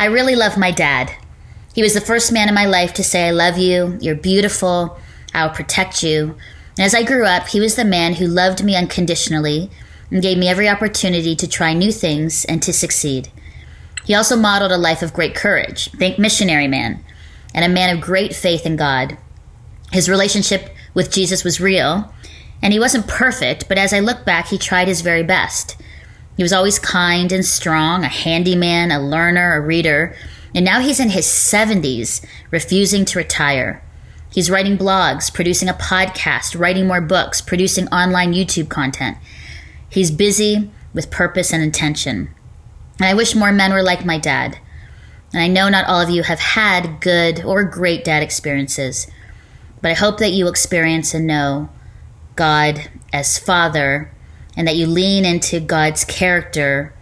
I really love my dad. He was the first man in my life to say, I love you, you're beautiful, I will protect you. And as I grew up, he was the man who loved me unconditionally and gave me every opportunity to try new things and to succeed. He also modeled a life of great courage, think missionary man, and a man of great faith in God. His relationship with Jesus was real, and he wasn't perfect, but as I look back, he tried his very best. He was always kind and strong, a handyman, a learner, a reader, and now he's in his 70s, refusing to retire. He's writing blogs, producing a podcast, writing more books, producing online YouTube content. He's busy with purpose and intention. And I wish more men were like my dad. And I know not all of you have had good or great dad experiences, but I hope that you experience and know God as Father and that you lean into God's character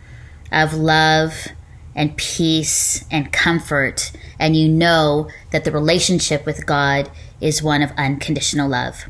of love and peace and comfort, and you know that the relationship with God is one of unconditional love.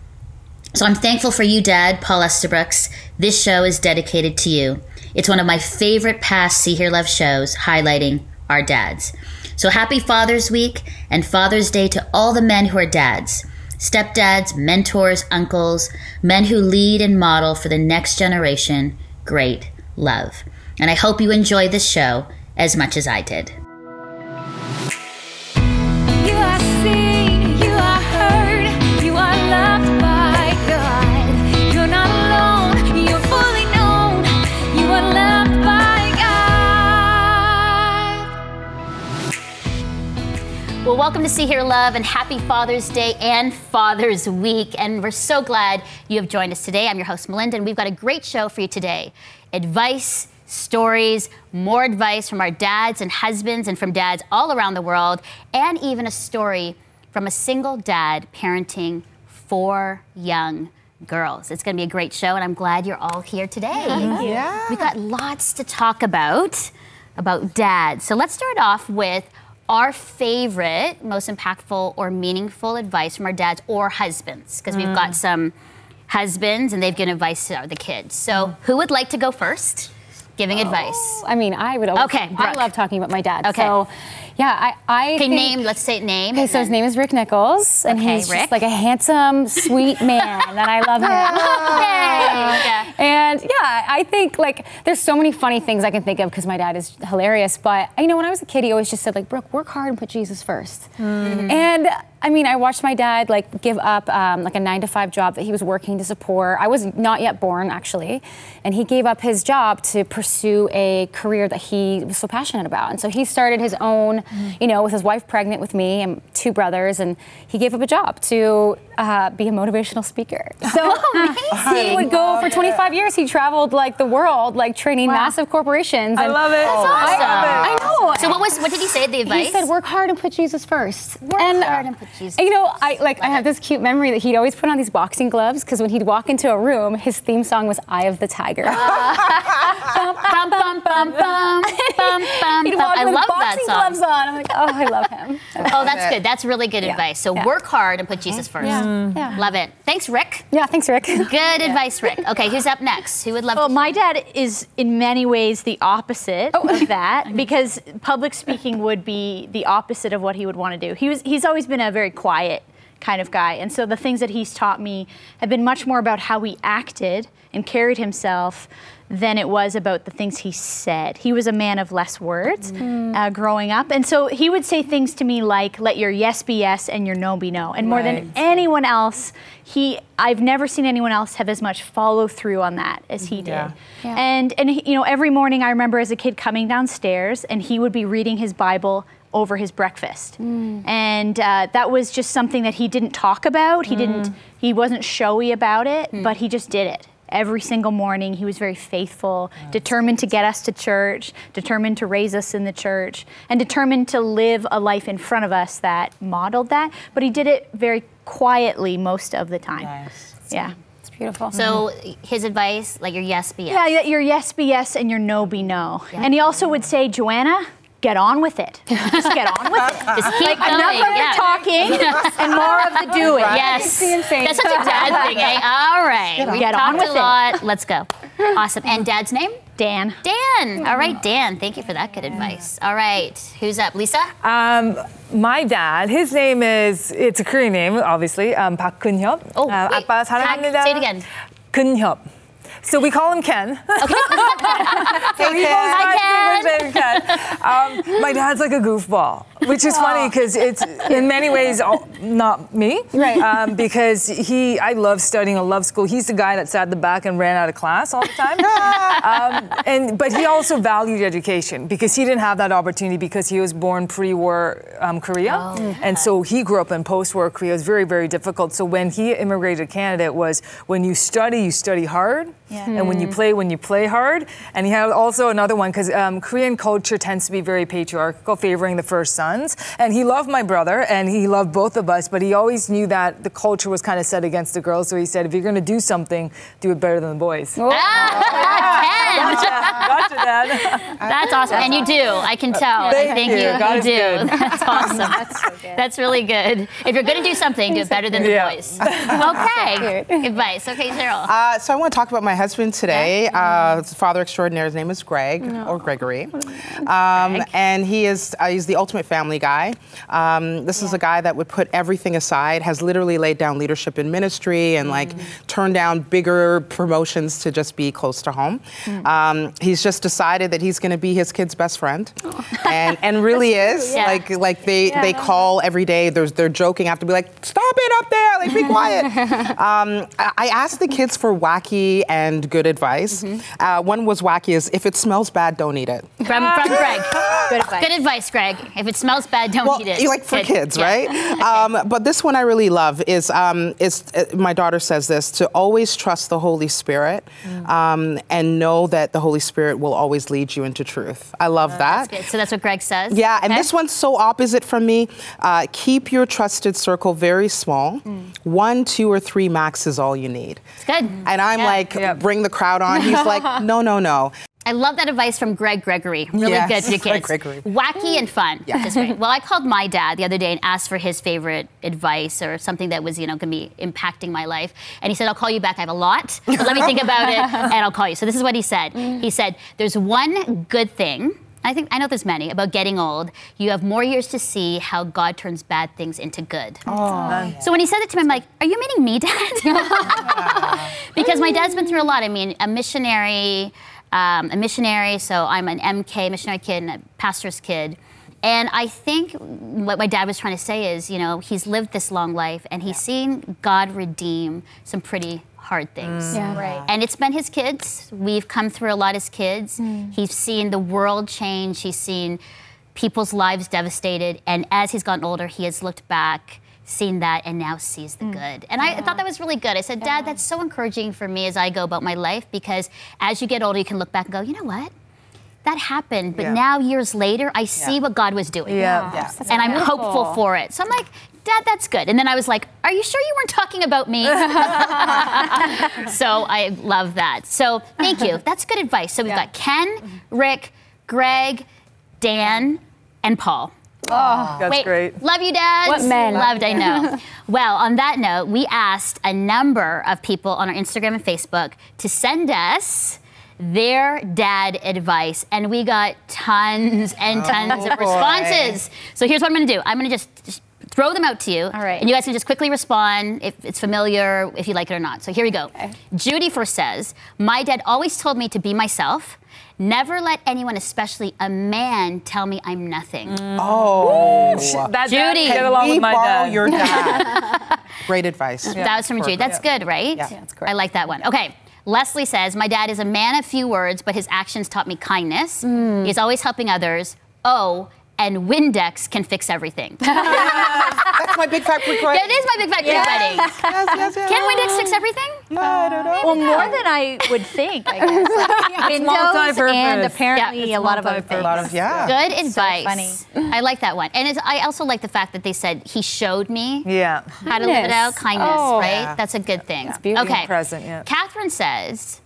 So I'm thankful for you, Dad, Paul Estabrooks. This show is dedicated to you. It's one of my favorite past See Hear Love shows highlighting our dads. So happy Father's Week and Father's Day to all the men who are dads stepdads, mentors, uncles, men who lead and model for the next generation great love. And I hope you enjoy this show as much as I did. Well, welcome to See Hear Love and happy Father's Day and Father's Week. And we're so glad you have joined us today. I'm your host, Melinda, and we've got a great show for you today advice, stories, more advice from our dads and husbands and from dads all around the world, and even a story from a single dad parenting four young girls. It's going to be a great show, and I'm glad you're all here today. Yeah. We've got lots to talk about about dads. So let's start off with our favorite, most impactful or meaningful advice from our dads or husbands, because we've Mm. got some husbands and they've given advice to the kids. So who would like to go first, giving advice? I mean, I would always. Okay, I love talking about my dad. Okay. So, yeah, I. I Okay, think- name. Let's say name. Okay, so his name is Rick Nichols, and Okay, he's like a handsome, sweet man, and I love him. Yeah. And yeah, I think like there's so many funny things I can think of because my dad is hilarious. But you know, when I was a kid, he always just said like, "Brooke, work hard and put Jesus 1st And I mean, I watched my dad like give up um, like a nine to five job that he was working to support. I was not yet born actually, and he gave up his job to pursue a career that he was so passionate about. And so he started his own, you know, with his wife pregnant with me and two brothers, and he gave up a job to uh, be a motivational speaker. So he would go for 25 years. He traveled like the world, like training massive corporations. I and- love it. That's I awesome. love I it. know. So what was what did he say? The advice? He said, "Work hard and put Jesus first. Work and, hard and put Jesus You know, I like I have this cute memory that he'd always put on these boxing gloves because when he'd walk into a room, his theme song was "Eye of the Tiger." bum bum bum bum bum bum bum. he'd walk I with love that boxing song. gloves on. I'm like, oh, I love him. Oh, that's good. That's really good Yeah. advice. So Yeah. work hard and put Jesus mm-hmm. first. Yeah. Yeah. Love it. Thanks, Rick. Yeah, thanks, Rick. Good advice, Rick. Okay, who's up next? Who would love Well, to? my dad is in many ways the opposite Oh. of that because public speaking would be the opposite of what he would want to do. He was he's always been a very quiet kind of guy. And so the things that he's taught me have been much more about how he acted and carried himself than it was about the things he said. He was a man of less words uh, growing up. And so he would say things to me like, let your yes be yes and your no be no. And more than anyone else, he I've never seen anyone else have as much follow through on that as he did. Yeah. And and he- you know every morning I remember as a kid coming downstairs and he would be reading his Bible over his breakfast. And uh, that was just something that he didn't talk about. He didn't he wasn't showy about it, but he just did it. Every single morning, he was very faithful, determined to get us to church, determined to raise us in the church, and determined to live a life in front of us that modeled that. But he did it very quietly most of the time. Nice. Yeah. It's beautiful. So mhm. his advice, like your yes be yes. Yeah, your yes be yes and your no be no. And he also would say, Joanna, get on with it. Just get on with it. Just keep going. Enough of yeah. the talking and more of the doing. Yes. the insane. That's such a dad thing, eh? All right. We Get on talked with a it. lot. Let's go. Awesome. And dad's name? Dan. Dan. All right, Dan. Thank you for that good advice. All right. Who's up? Lisa? Um, my dad, his name is, it's a Korean name, obviously, um, Park Kun-hyop. Oh, uh, wait. 아빠 사랑합니다. Say it again. Kun-hyop. So we call him Ken. so he goes Hi, Ken. his English name Ken. Um, my dad's like a goofball, which is funny because it's in many ways all, not me. Right. Um, because he, I love studying, I love school. He's the guy that sat in the back and ran out of class all the time. um, and but he also valued education because he didn't have that opportunity because he was born pre-war um, Korea, and so he grew up in post-war Korea. It was very very difficult. So when he immigrated to Canada, it was when you study, you study hard, and when you play, when you play hard. And he had also another one because um, Korean culture tends to be very patriarchal, favoring the first sons. And he loved my brother, and he loved both of us, but he always knew that the culture was kind of set against the girls. So he said, if you're going to do something, do it better than the boys. Ah, Ken. Gotcha, Dad. That's awesome. And you do. I can tell. I Thank think you. you, God you is do. good. That's awesome. That's so good. That's really good. If you're going to do something, do it better than the Yeah. boys. Okay. Advice. Okay, Cheryl. Uh, so I want to talk about my husband today. Uh, his father extraordinaire. His name is Greg or Gregory, um, and he is uh, he's the ultimate family guy. Um, this is a guy that would put everything aside. Has literally laid down leadership in ministry and like turned down bigger promotions to just be close to home. Um, he's just decided that he's going to be his kid's best friend, and and really is Yeah. like like they they call every day. There's they're joking. I have to be like, stop it up there, like be quiet. um, I I asked the kids for wacky and good advice. Uh, one was wacky is if it smells bad, don't eat it. From, from Greg. Good advice. Good advice, Greg. If it smells bad, don't Well, eat it. you like for Good. kids, Yeah. right? Um, but this one I really love is um, is uh, my daughter says this to always trust the Holy Spirit um, and know that the Holy Spirit will always lead you into truth. I love that. Good. So that's what Greg says. Yeah, and Okay. this one's so opposite from me. Uh, keep your trusted circle very small. One, two, or three max is all you need. It's good. And I'm Yeah. like, Yep. bring the crowd on. He's like, no, no, no. I love that advice from Greg Gregory. Really Yes, good for your Greg. Gregory. Wacky and fun. Which is great. Well, I called my dad the other day and asked for his favorite advice or something that was, you know, going to be impacting my life. And he said, I'll call you back. I have a lot. But let me think about it and I'll call you. So this is what he said. Mm. He said, There's one good thing. I think I know there's many about getting old. You have more years to see how God turns bad things into good. So when he said it to me, I'm like, "Are you meaning me, Dad?" because my dad's been through a lot. I mean, a missionary, um, a missionary. So I'm an MK missionary kid and a pastor's kid. And I think what my dad was trying to say is, you know, he's lived this long life and he's seen God redeem some pretty hard things. Yeah. Right. And it's been his kids. We've come through a lot as kids. He's seen the world change. He's seen people's lives devastated. And as he's gotten older, he has looked back, seen that, and now sees the mm. good. And I, I thought that was really good. I said, Dad, that's so encouraging for me as I go about my life because as you get older, you can look back and go, you know what? That happened, but Yeah. now years later, I see what God was doing. Yeah. Yeah. And I'm hopeful for it. So I'm like, Dad, that's good. And then I was like, Are you sure you weren't talking about me? so I love that. So thank you. That's good advice. So we've got Ken, Rick, Greg, Dan, and Paul. Oh, that's Wait, great. love you, Dad. What men. Loved, I know. well, on that note, we asked a number of people on our Instagram and Facebook to send us their dad advice, and we got tons and oh, tons of boy. responses. So here's what I'm going to do. I'm going to just, just throw them out to you, All right. and you guys can just quickly respond if it's familiar, if you like it or not. So here we go. Judy first says, "My dad always told me to be myself." Never let anyone, especially a man, tell me I'm nothing. Oh. That Judy. dad Can get along we with my borrow dad. your dad? Great advice. That was from Judy. That's good, right? Yeah. Yeah, that's correct. I like that one. Okay. Leslie says, My dad is a man of few words, but his actions taught me kindness. Mm. He's always helping others. Oh, and Windex can fix everything. That's my big fat Greek That is my big fat Greek wedding. Yes, yes, yes. Can Windex fix everything? No, I don't know. Well, more than I would think, I guess. Like, windows and apparently Yeah, a lot of other things. A lot of yeah. Good advice. funny I like that one. And it's, I also like the fact that they said he showed me Yeah. how to live it out. Kindness. Kindness, Oh. right? Yeah. That's a good thing. beautiful. Okay. Present, yeah. Catherine says,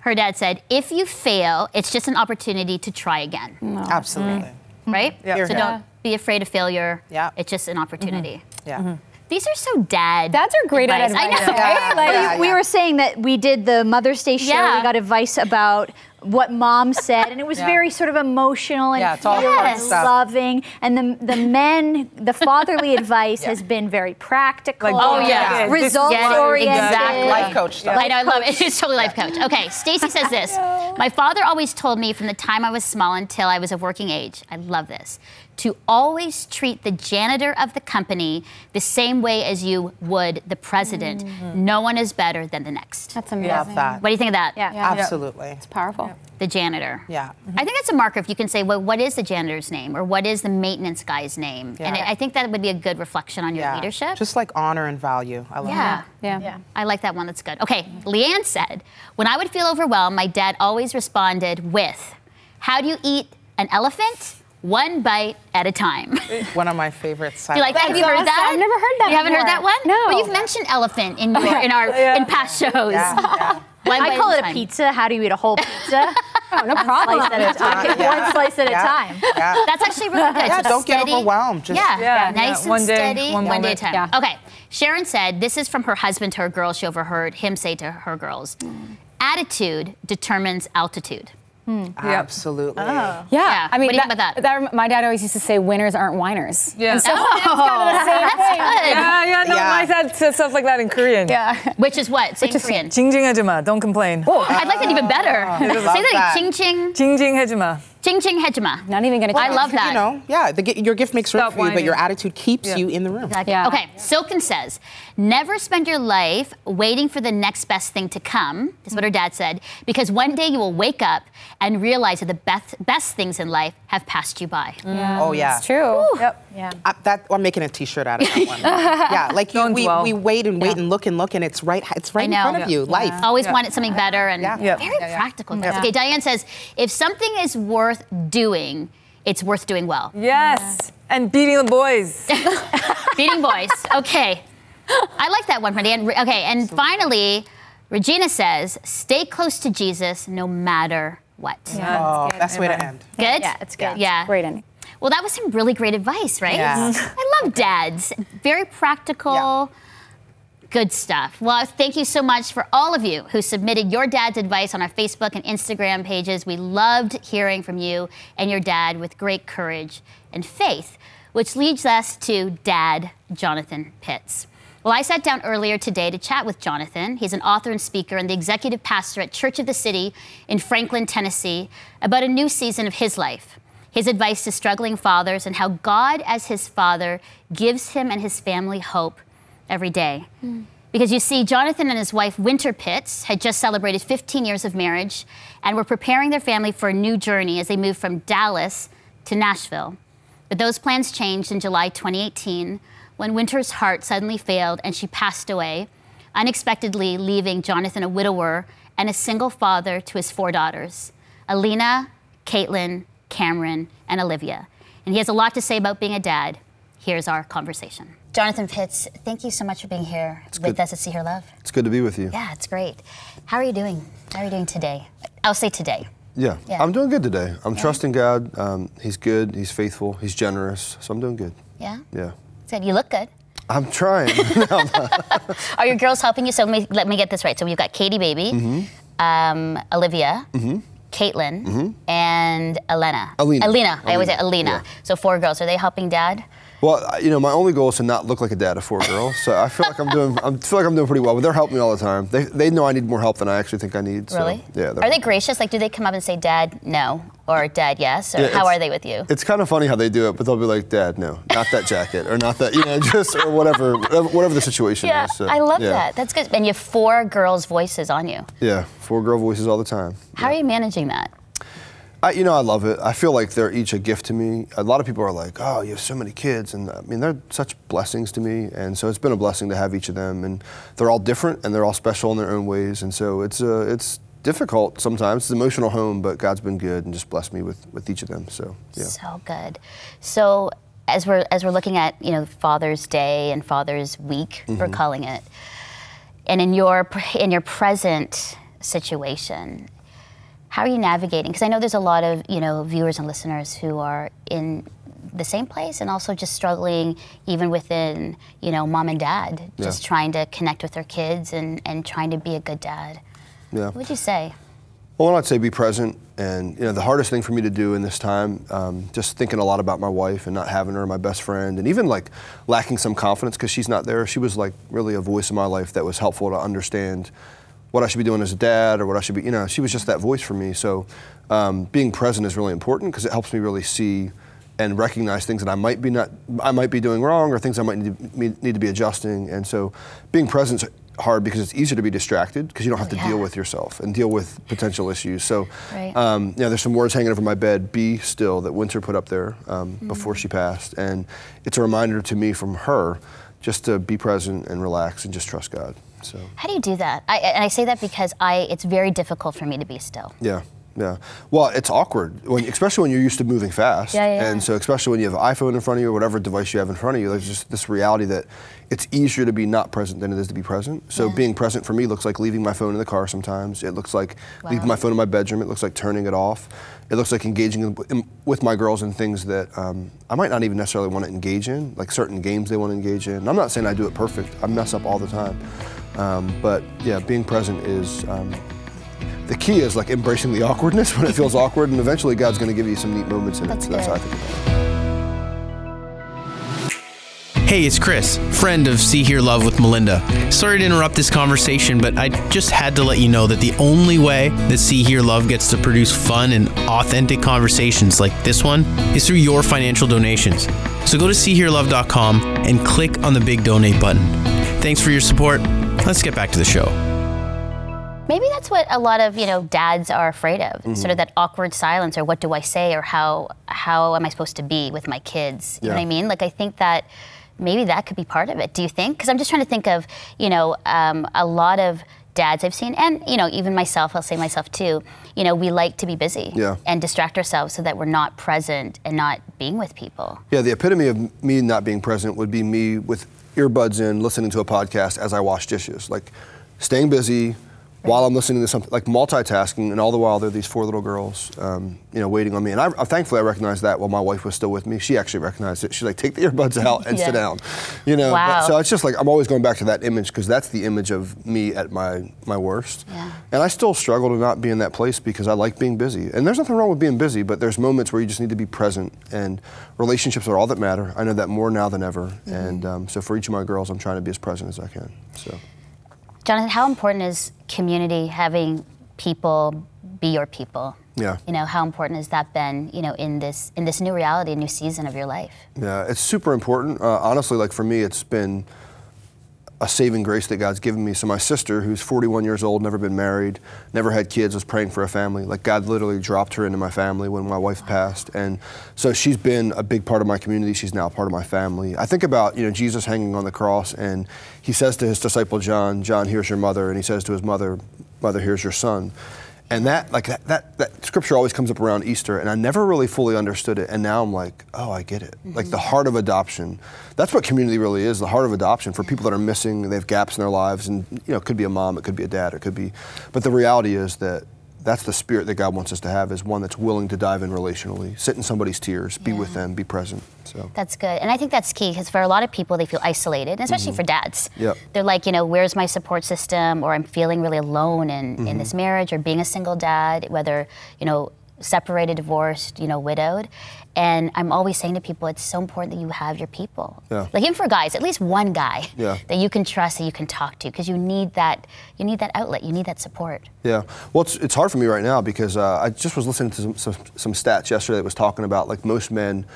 her dad said, if you fail, it's just an opportunity to try again. Absolutely. Right? Mm-hmm. Yeah. So don't be afraid of failure. Yeah. It's just an opportunity. Mm-hmm. Yeah. Mm-hmm. These are so dad. Dads are great at advice. I advice, know. right? Like, Yeah, we yeah. were saying that we did the Mother's Day show. Yeah. We got advice about what mom said, and it was Yeah. very sort of emotional and Yeah, it's all feeling hard and stuff. loving. And the the men, the fatherly advice has been very practical. Like, Oh, yeah. This is results Yes, oriented. exactly. Life coach stuff. I know, I love it. It's totally life coach. Okay, Stacy says this. My father always told me from the time I was small until I was of working age. I love this. To always treat the janitor of the company the same way as you would the president. Mm-hmm. No one is better than the next. That's amazing. Love that. What do you think of that? Yeah. Absolutely. It's powerful. The janitor. Yeah. Mm-hmm. I think that's a marker if you can say, well, what is the janitor's name or what is the maintenance guy's name? And I think that would be a good reflection on your Yeah. leadership. Just like honor and value. I love yeah. Yeah. Yeah. I like that one. That's good. Okay, Leanne said, when I would feel overwhelmed, my dad always responded with, How do you eat an elephant? One bite at a time. One of my favorite you like? Have you heard awesome. that? I've never heard that one. You haven't heard that one? No. Well, you've mentioned elephant in your in our in past shows. Yeah, yeah. One I bite call at it a time. pizza. How do you eat a whole pizza? Oh, no problem. slice at a time. Yeah. One slice at Yeah. a time. Yeah. That's actually really good. Yeah, So don't get overwhelmed. Just- yeah, Yeah, nice yeah. and One day, steady, one one day at a time. Yeah. Okay. Sharon said this is from her husband to her girls. She overheard him say to her girls, "Attitude determines altitude." Absolutely. Yeah. Yeah. I mean, What do you think about that? rem- My dad always used to say, "Winners aren't whiners." Yeah. And so Oh, that's good. Yeah, yeah, no, Yeah. my dad said stuff like that in Korean. yeah. Which is what? Say in Korean. 징징 해주마, don't complain. I'd like that even better. Say love that. that. Ching ching, 징징 해주마. ching ching hejima. Not even gonna. I love that. You know, yeah, the, your gift makes room Stop for you, but your attitude keeps Yeah. you in the room. Exactly. Yeah. Okay, Silken says, never spend your life waiting for the next best thing to come. Is what her dad said. Because one day you will wake up and realize that the best, best things in life have passed you by. Oh yeah. It's true. Yep. Yeah. I, that I'm making a T-shirt out of that one. yeah, like you, Don't we, dwell. we wait and wait and look and look, and it's right. It's right I in know. front of you. Life. Always wanted something better and Yeah. Yeah. very Yeah, yeah. practical. Okay, Diane says, if something is worth doing, it's worth doing well. Yes. And beating the boys. Beating boys. Okay. I like that one, Diane. Re- Okay, and finally, Regina says, stay close to Jesus no matter what. Oh, that's the way to end. Good? Yeah, it's good. Yeah. Great ending. Well, that was some really great advice, right? Yeah. I love dads. Very practical. Good stuff. Well, thank you so much for all of you who submitted your dad's advice on our Facebook and Instagram pages. We loved hearing from you and your dad with great courage and faith, which leads us to Dad Jonathan Pitts. Well, I sat down earlier today to chat with Jonathan. He's an author and speaker and the executive pastor at Church of the City in Franklin, Tennessee, about a new season of his life his advice to struggling fathers, and how God, as his father, gives him and his family hope every day. Hmm. Because you see, Jonathan and his wife, Winter Pitts, had just celebrated 15 years of marriage and were preparing their family for a new journey as they moved from Dallas to Nashville. But those plans changed in July 2018 when Winter's heart suddenly failed and she passed away, unexpectedly leaving Jonathan a widower and a single father to his four daughters Alina, Caitlin, Cameron, and Olivia. And he has a lot to say about being a dad. Here's our conversation. Jonathan Pitts, thank you so much for being here with good. us at See Hear Love. It's good to be with you. Yeah, it's great. How are you doing? How are you doing today? I'll say today. Yeah, Yeah. I'm doing good today. I'm trusting God. Um, he's good. He's faithful. He's generous. So I'm doing good. Yeah? Yeah. Good. You look good. I'm trying. Are your girls helping you? So let me, let me get this right. So we've got Katie Baby, Mm-hmm. um, Olivia, Mhm. Caitlin, Mhm. and Elena. Alina. Alina. I always say Alina, Alina. yeah. So four girls. Are they helping dad? Well, you know, my only goal is to not look like a dad of four girls. So I feel like I'm doing. I feel like I'm doing pretty well. But they're helping me all the time. They, they know I need more help than I actually think I need. so, Really? yeah. Are they gracious? Like, do they come up and say, Dad, no? Or Dad, yes? Or Yeah, how are they with you? It's kind of funny how they do it, but they'll be like, "Dad, no, not that jacket, or not that, you know, just or whatever, whatever the situation Yeah, is." So, I love yeah. that. That's good. And you have four girls' voices on you. Yeah, four girl voices all the time. How are you managing that? I, you know, I love it. I feel like they're each a gift to me. A lot of people are like, "Oh, you have so many kids," and I mean, they're such blessings to me. And so it's been a blessing to have each of them. And they're all different, and they're all special in their own ways. And so it's uh, it's difficult sometimes. It's an emotional home, but God's been good and just blessed me with with each of them. So yeah. So good. So as we're as we're looking at you know Father's Day and Father's Week, we're Mm-hmm. calling it, and in your in your present situation, how are you navigating? Because I know there's a lot of you know viewers and listeners who are in the same place and also just struggling even within, you know, mom and dad, just Yeah. trying to connect with their kids and, and trying to be a good dad. Yeah. What would you say? Well, I'd say be present, and you know the hardest thing for me to do in this time, um, just thinking a lot about my wife and not having her, my best friend, and even like lacking some confidence because she's not there. She was like really a voice in my life that was helpful to understand what I should be doing as a dad or what I should be. You know, she was just that voice for me. So um, being present is really important because it helps me really see and recognize things that I might be not, I might be doing wrong or things I might need to, need to be adjusting. And so being present is hard because it's easier to be distracted because you don't have to yeah. deal with yourself and deal with potential issues. So, Right. um, yeah, there's some words hanging over my bed. Be still that Winter put up there um, Mm-hmm. before she passed, and it's a reminder to me from her just to be present and relax and just trust God. So, How do you do that? I, and I say that because I, it's very difficult for me to be still. yeah. Yeah. Well, it's awkward, when, especially when you're used to moving fast. Yeah, yeah. And so, especially when you have an iPhone in front of you or whatever device you have in front of you, there's just this reality that it's easier to be not present than it is to be present. So, Yeah. being present for me looks like leaving my phone in the car sometimes. It looks like leaving my phone in my bedroom. It looks like turning it off. It looks like engaging in, in, with my girls in things that um, I might not even necessarily want to engage in, like certain games they want to engage in. And I'm not saying I do it perfect, I mess up all the time. Um, but yeah, being present is. Um, the key is like embracing the awkwardness when it feels awkward, and eventually God's going to give you some neat moments in That's it. So that's how I think about it. Hey, it's Chris, friend of See Hear Love with Melinda. Sorry to interrupt this conversation, but I just had to let you know that the only way that See Hear Love gets to produce fun and authentic conversations like this one is through your financial donations. So go to SeeHearLove.com and click on the big donate button. Thanks for your support. Let's get back to the show. Maybe that's what a lot of you know dads are afraid of, Mm-hmm. sort of that awkward silence, or what do I say, or how how am I supposed to be with my kids? You know what I mean? Like I think that maybe that could be part of it. Do you think? Because I'm just trying to think of you know um, a lot of dads I've seen, and you know even myself. I'll say myself too. You know we like to be busy Yeah. and distract ourselves so that we're not present and not being with people. Yeah, the epitome of me not being present would be me with earbuds in, listening to a podcast as I wash dishes, like staying busy while I'm listening to something, like multitasking, and all the while there are these four little girls, um, you know, waiting on me. And I, I thankfully I recognized that while my wife was still with me. She actually recognized it. She's like, take the earbuds out and Yeah. sit down, you know. Wow. But- so it's just like I'm always going back to that image because that's the image of me at my my worst. Yeah. And I still struggle to not be in that place because I like being busy. And there's nothing wrong with being busy, but there's moments where you just need to be present. And relationships are all that matter. I know that more now than ever. Mm-hmm. And um, so for each of my girls, I'm trying to be as present as I can. So Jonathan, how important is community having people be your people? Yeah. You know, how important has that been, you know, in this in this new reality, a new season of your life? yeah, it's super important. Uh, honestly, like for me, it's been a saving grace that God's given me. So my sister, who's 41 years old, never been married, never had kids, was praying for a family. Like God literally dropped her into my family when my wife passed, and so she's been a big part of my community. She's now part of my family. I think about you know Jesus hanging on the cross, and he says to his disciple John, "John, here's your mother," and he says to his mother, "Mother, here's your son." And that, like that, that, that scripture always comes up around Easter, and I never really fully understood it. And now I'm like, oh, I get it. Like the mm-hmm. heart of adoption. That's what community really is. The heart of adoption for people that are missing, they have gaps in their lives, and you know, it could be a mom, it could be a dad, it could be. But the reality is that that's the spirit that God wants us to have is one that's willing to dive in relationally, sit in somebody's tears, be with them, be present. So That's good. And I think that's key because for a lot of people, they feel isolated, and especially mm-hmm. for dads. Yep. They're like, you know, where's my support system? Or I'm feeling really alone in, in this mm-hmm. marriage or being a single dad, whether, you know, separated, divorced, you know, widowed. And I'm always saying to people, it's so important that you have your people. Yeah. Like even for guys, at least one guy Yeah. that you can trust, that you can talk to, because you need that, you need that outlet, you need that support. Yeah, well, it's, it's hard for me right now because uh, I just was listening to some, some, some stats yesterday that was talking about like most men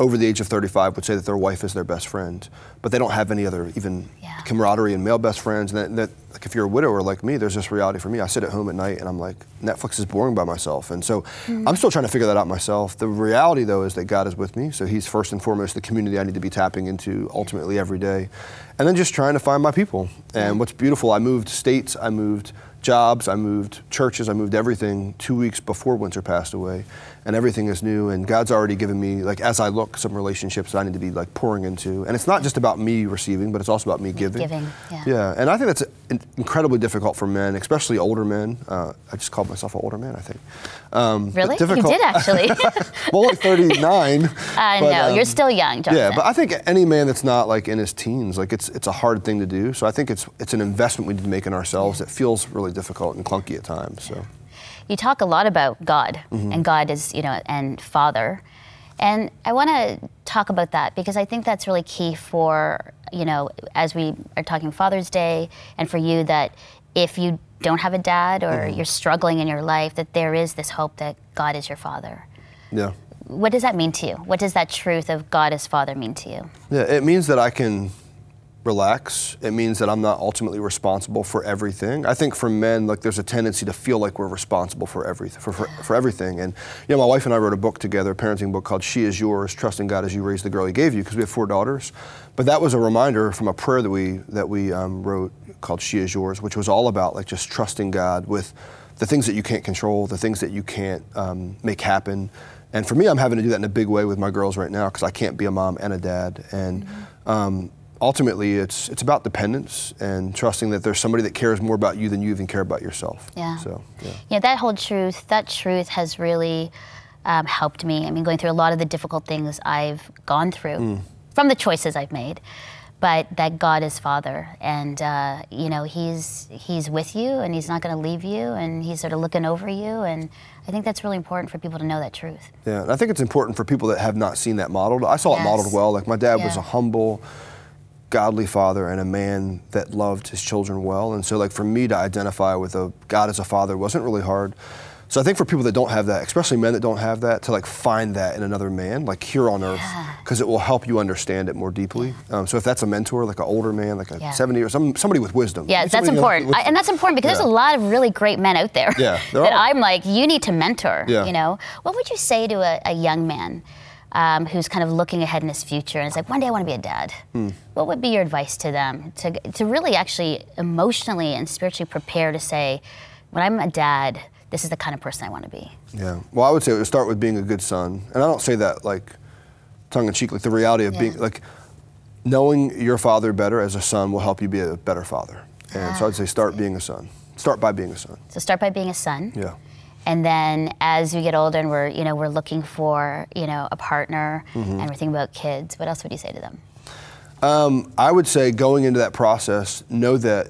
over the age of 35 would say that their wife is their best friend, but they don't have any other even Yeah. camaraderie and male best friends. And that, that like if you're a widower like me, there's this reality for me. I sit at home at night and I'm like, Netflix is boring by myself, and so mm-hmm. I'm still trying to figure that out myself. The reality though is that God is with me, so He's first and foremost the community I need to be tapping into ultimately every day, and then just trying to find my people. And what's beautiful, I moved states, I moved jobs, I moved churches, I moved everything two weeks before Winter passed away, and everything is new. And God's already given me, like, as I look, some relationships that I need to be like pouring into. And it's not just about me receiving, but it's also about me giving. Giving, yeah. Yeah, and I think that's incredibly difficult for men, especially older men. Uh, I just called myself an older man, I think. Um, Really? You difficult- did actually. well, only 39. uh, but, no, um, you're still young, Jonathan. Yeah, but I think any man that's not like in his teens, like it's it's a hard thing to do. So I think it's it's an investment we need to make in ourselves that feels really difficult and clunky at times. So you talk a lot about God, Mm-hmm. and God is, you know, and Father. And I want to talk about that because I think that's really key for, you know, as we are talking Father's Day, and for you that if you don't have a dad or Mm-hmm. you're struggling in your life, that there is this hope that God is your Father. yeah, What does that mean to you? What does that truth of God as Father mean to you? yeah, it means that I can relax. It means that I'm not ultimately responsible for everything. I think for men, like there's a tendency to feel like we're responsible for everything, for, for, for everything. And you know, my wife and I wrote a book together, a parenting book called "She Is Yours: Trusting God as You Raise the Girl He Gave You," because we have four daughters. But that was a reminder from a prayer that we that we um, wrote called "She Is Yours," which was all about like just trusting God with the things that you can't control, the things that you can't um, make happen. And for me, I'm having to do that in a big way with my girls right now because I can't be a mom and a dad. And um, ultimately, it's it's about dependence and trusting that there's somebody that cares more about you than you even care about yourself. Yeah. So yeah. Yeah, that whole truth, that truth has really um, helped me. I mean, going through a lot of the difficult things I've gone through Mm. from the choices I've made, but that God is Father, and uh, you know He's He's with you, and He's not going to leave you, and He's sort of looking over you, and I think that's really important for people to know that truth. Yeah, and I think it's important for people that have not seen that modeled. I saw it modeled well. Like my dad was a humble, godly father and a man that loved his children well. And so, like for me to identify with a God as a father wasn't really hard. So I think for people that don't have that, especially men that don't have that, to like find that in another man, like here on earth, because it will help you understand it more deeply. Um, so if that's a mentor, like an older man, like a Yeah. 70 or some somebody with wisdom. Yeah, Like that's somebody, you know, important, with- I, and that's important because Yeah. there's a lot of really great men out there. Yeah, there that are. I'm like, you need to mentor. Yeah. You know, what would you say to a, a young man um, who's kind of looking ahead in his future and is like, one day I want to be a dad? Hmm. What would be your advice to them to to really actually emotionally and spiritually prepare to say, when I'm a dad, this is the kind of person I want to be. Yeah. Well, I would say it would start with being a good son, and I don't say that like tongue in cheek. Like the reality of being like knowing your father better as a son will help you be a better father. And so I'd say start being a son. Start by being a son. So start by being a son. Yeah. And then as we get older and we're, you know, we're looking for, you know, a partner Mm-hmm. and we're thinking about kids, what else would you say to them? Um, I would say going into that process, know that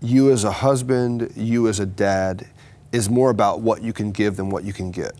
you as a husband, you as a dad, is more about what you can give than what you can get.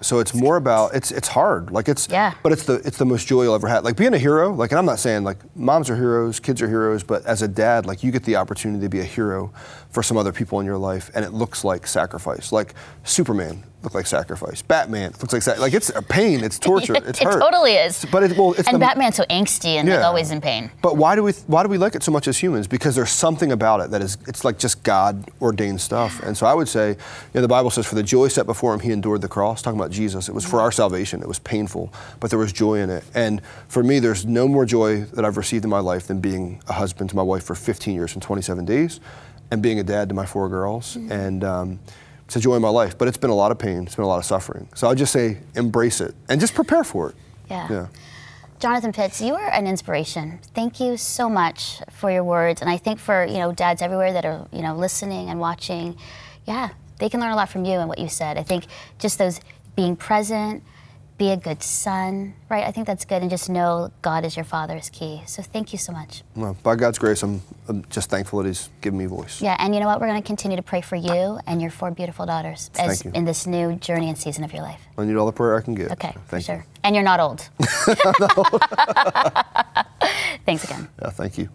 so it's more about it's it's hard. Like it's Yeah. but it's the it's the most joy you'll ever have. Like being a hero, like and I'm not saying like moms are heroes, kids are heroes, but as a dad, like you get the opportunity to be a hero for some other people in your life and it looks like sacrifice. Like Superman looked like sacrifice. Batman looks like like it's a pain, it's torture, it's it hurt. totally is. But it well it's and the, Batman's so angsty and like always in pain. but why do we why do we like it so much as humans? Because there's something about it that is it's like just God ordained stuff. And so I would say, you know, the Bible says, "For the joy set before him, he endured the cross." Talking about Jesus, it was for our salvation. It was painful, but there was joy in it. And for me, there's no more joy that I've received in my life than being a husband to my wife for 15 years and 27 days, and being a dad to my four girls. And um, it's a joy in my life, but it's been a lot of pain. It's been a lot of suffering. So I'd just say, embrace it and just prepare for it. Yeah. Yeah. Jonathan Pitts, you are an inspiration. Thank you so much for your words, and I think for you know dads everywhere that are you know listening and watching, yeah, they can learn a lot from you and what you said. I think just those being present, be a good son, right? I think that's good, and just know God is your father is key. So thank you so much. Well, by God's grace, I'm, I'm just thankful that He's given me voice. Yeah, and you know what? We're going to continue to pray for you and your four beautiful daughters as in this new journey and season of your life. I need all the prayer I can get. Okay, Thank sure. you. And you're not old. Thanks again. Yeah, thank you.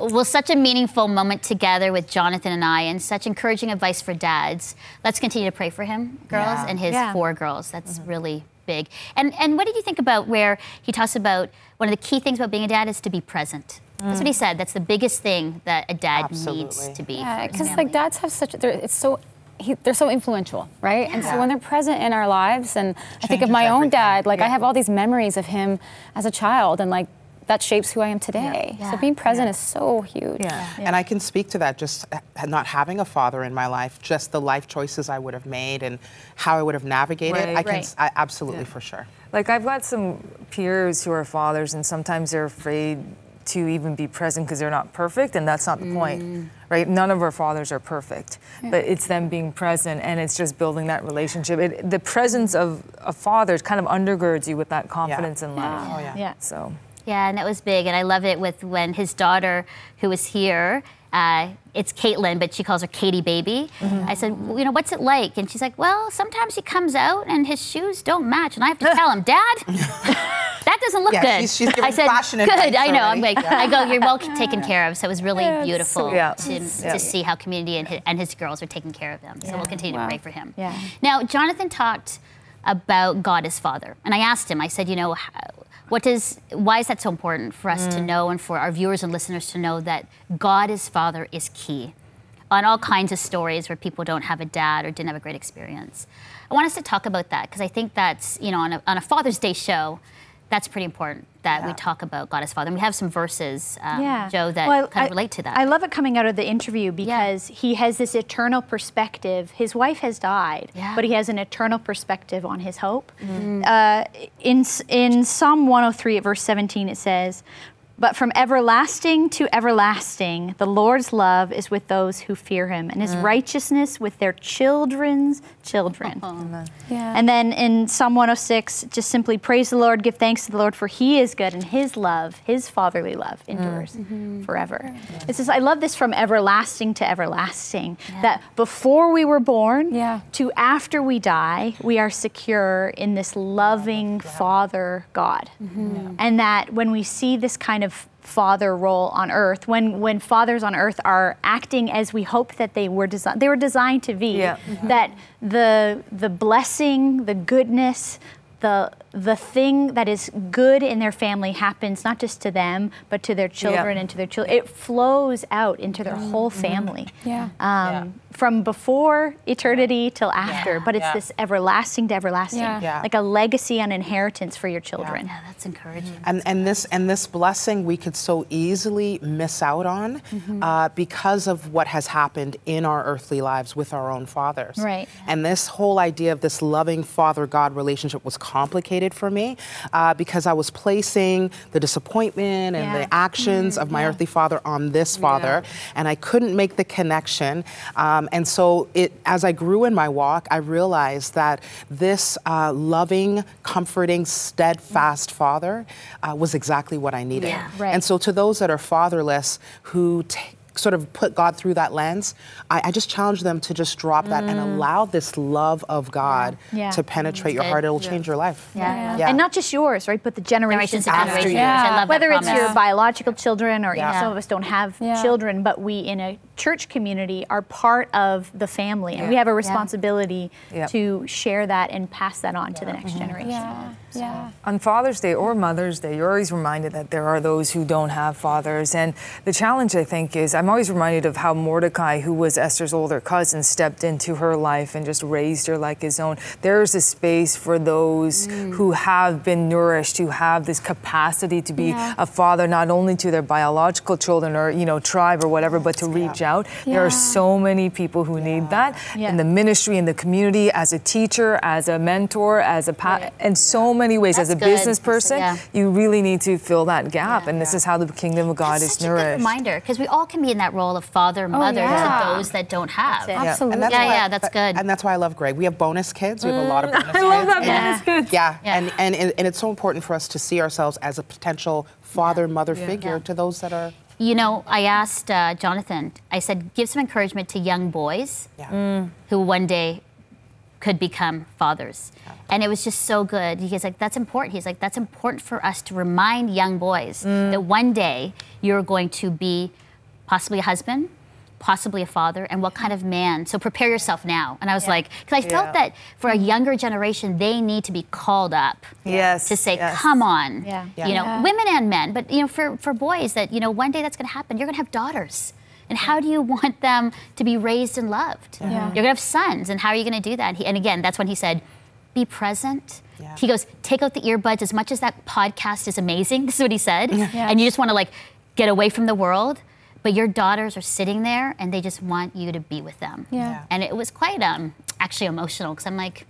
Well, such a meaningful moment together with Jonathan and I, and such encouraging advice for dads. Let's continue to pray for him, girls, Yeah. and his Yeah. four girls. That's mm-hmm. really big. And and what did you think about where he talks about one of the key things about being a dad is to be present? That's what he mm. said. That's the biggest thing that a dad needs to be. Yeah, because like dads have such they're, it's so he, they're so influential, right? And so when they're present in our lives, and I think of Changes my own dad, like I have all these memories of him as a child, and like that shapes who I am today. Yeah. So being present is so huge. Yeah. And I can speak to that just not having a father in my life, just the life choices I would have made and how I would have navigated. Right. I can Right. s- I, absolutely for sure. Like I've got some peers who are fathers, and sometimes they're afraid to even be present because they're not perfect, and that's not the point, mm. right? None of our fathers are perfect, but it's them being present, and it's just building that relationship. It, the presence of a father kind of undergirds you with that confidence and love. Oh yeah. Yeah. So. Yeah, and that was big. And I love it with when his daughter, who was here, uh, it's Caitlin, but she calls her Katie Baby. I said, well, you know, what's it like? And she's like, well, sometimes he comes out and his shoes don't match, and I have to tell him, Dad, that doesn't look Yeah, good. she's- she's I said, good. I know. I'm like, I go, you're well taken care of. So it was really beautiful. Yeah. to, Yeah. to see how community and his, and his girls are taking care of them. So we'll continue Wow. to pray for him. Yeah. Now, Jonathan talked about God as Father, and I asked him. I said, you know, how, what does why is that so important for us to mm. know and for our viewers and listeners to know that God as Father is key on all kinds of stories where people don't have a dad or didn't have a great experience. I want us to talk about that because I think that's you know on a, on a Father's Day show. That's pretty important that we talk about God as Father. And we have some verses, um, yeah. Joe, that Well, kind I- of relate to that. I love it coming out of the interview because he has this eternal perspective. His wife has died, Yeah. but he has an eternal perspective on his hope. Uh, in in Psalm 103 at verse 17 it says, "But from everlasting to everlasting, the Lord's love is with those who fear Him, and His mm. righteousness with their children's children." Uh-huh. Yeah. And then in Psalm 106, just simply praise the Lord, give thanks to the Lord, for He is good, and His love, His fatherly love, mm. endures mm-hmm. forever. It says, I love this from everlasting to everlasting. That before we were born Yeah. to after we die, we are secure in this loving Father God. Mm-hmm. And that when we see this kind of father role on earth when when fathers on earth are acting as we hope that they were designed they were designed to be Yeah. that the the blessing, the goodness, the the thing that is good in their family happens not just to them but to their children and to their children. It flows out into their whole family. Yeah. Um, From before eternity till after, but it's Yeah. this everlasting to everlasting, Yeah. Yeah. like a legacy and inheritance for your children. yeah, that's encouraging. And, and this and this blessing we could so easily miss out on Mm-hmm. uh, because of what has happened in our earthly lives with our own fathers. Right. And this whole idea of this loving father God relationship was complicated for me uh, because I was placing the disappointment and Yeah. the actions of my earthly father on this father, and I couldn't make the connection. Um, and so, it as I grew in my walk, I realized that this uh, loving, comforting, steadfast father uh, was exactly what I needed. Yeah. Right. And so, to those that are fatherless who t- sort of put God through that lens, I, I just challenge them to just drop that and mm. allow this love of God Yeah. to penetrate your heart. It'll change your life. Yeah. Yeah. And not just yours, right? But the generations, Generations of after generations. you. Yeah. I Whether it's promise. your biological children or you know, Yeah. some of us don't have Yeah. children, but we in a church community are part of the family, and we have a responsibility Yeah. to share that and pass that on to the next mm-hmm. generation. Yeah. Yeah. On Father's Day or Mother's Day, you're always reminded that there are those who don't have fathers. And the challenge, I think, is I'm always reminded of how Mordecai, who was Esther's older cousin, stepped into her life and just raised her like his own. There's a space for those mm. who have been nourished, who have this capacity to be Yeah. a father not only to their biological children or, you know, tribe or whatever, but to reach out. There Yeah. are so many people who need that Yeah. in the ministry, in the community, as a teacher, as a mentor, as a pa- in so many ways, as a good. business person, Yeah. you really need to fill that gap. Yeah. and this is how the kingdom of God That's is such a nourished. good reminder because we all can be in that role of father, oh, mother yeah. to those that don't have. That's it. Absolutely. And that's Yeah, why- yeah, that's good. And that's why I love Greg. We have bonus kids. We have a mm. lot of bonus kids. I love that and- bonus kids. Yeah, Yeah. And, and and and it's so important for us to see ourselves as a potential father, mother figure Yeah. to those that are. You know, I asked uh, Jonathan, I said, give some encouragement to young boys Yeah. who one day could become fathers. And it was just so good. He's like, that's important. He's like, that's important for us to remind young boys that one day you're going to be possibly a husband, possibly a father, and what kind of man. So prepare yourself now. And I was like, because I felt Yeah. that for a younger generation, they need to be called up Yes, to say, yes. come on. Yeah. You know, Yeah. women and men, but you know, for, for boys that, you know, one day that's gonna happen. You're gonna have daughters. And how do you want them to be raised and loved? Yeah. You're gonna have sons, and how are you gonna do that? And, he, and again, that's when he said, be present. Yeah. He goes, take out the earbuds as much as that podcast is amazing. This is what he said. And you just wanna like get away from the world. But your daughters are sitting there and they just want you to be with them. Yeah. Yeah. And it was quite um, actually emotional because I'm like,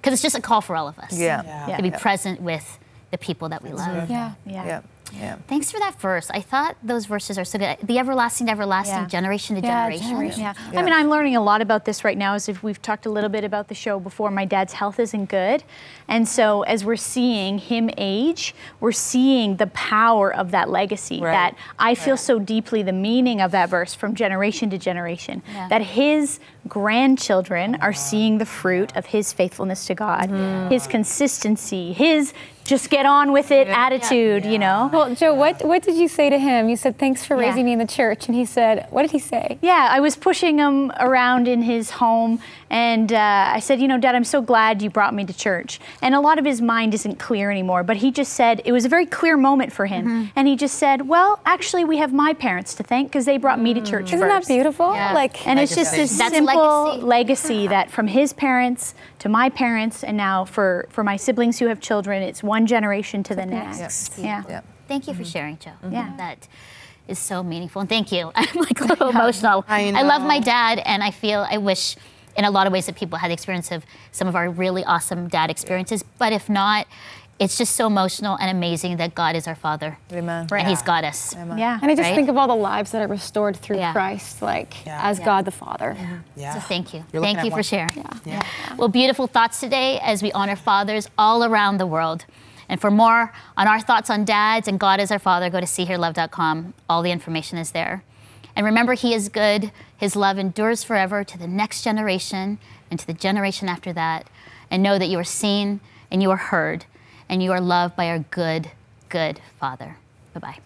because it's just a call for all of us Yeah. Yeah. to be Yeah. present with the people that we love. Yeah. Yeah. Yeah. Yeah. Thanks for that verse. I thought those verses are so good. The everlasting, everlasting, Yeah. generation to Yeah, generation. generation. Yeah. I mean, I'm learning a lot about this right now. As if we've talked a little bit about the show before, my dad's health isn't good. And so, as we're seeing him age, we're seeing the power of that legacy. Right. That I feel so deeply the meaning of that verse from generation to generation. Yeah. That his grandchildren are seeing the fruit of his faithfulness to God, mm. his consistency, his just get on with it attitude, you know? Well, Joe, what, what did you say to him? You said, thanks for Yeah. raising me in the church. And he said, what did he say? Yeah, I was pushing him around in his home, and uh, I said, You know, Dad, I'm so glad you brought me to church. And a lot of his mind isn't clear anymore, but he just said it was a very clear moment for him. And he just said, Well, actually, we have my parents to thank because they brought me to church Isn't that beautiful? Yeah. Like, And it's just this That's simple legacy. legacy that from his parents to my parents, and now for, for my siblings who have children, it's one generation to the next. Yeah. Yeah. Thank you for mm-hmm. sharing, Joe. Mm-hmm. Yeah. That is so meaningful. And thank you. I'm like a little emotional. I love my dad, and I feel I wish in a lot of ways that people had the experience of some of our really awesome dad experiences. But if not, it's just so emotional and amazing that God is our Father. Amen. And He's got us. Yeah. and I just Right? think of all the lives that are restored through Yeah. Christ, like Yeah. as Yeah. God the Father. Yeah. So thank you. You're Thank you for one. sharing. Yeah. Well, beautiful thoughts today as we honor fathers all around the world. And for more on our thoughts on dads and God as our father, go to seehearlove.com. All the information is there. And remember, He is good. His love endures forever to the next generation and to the generation after that. And know that you are seen and you are heard and you are loved by our good, good Father. Bye bye.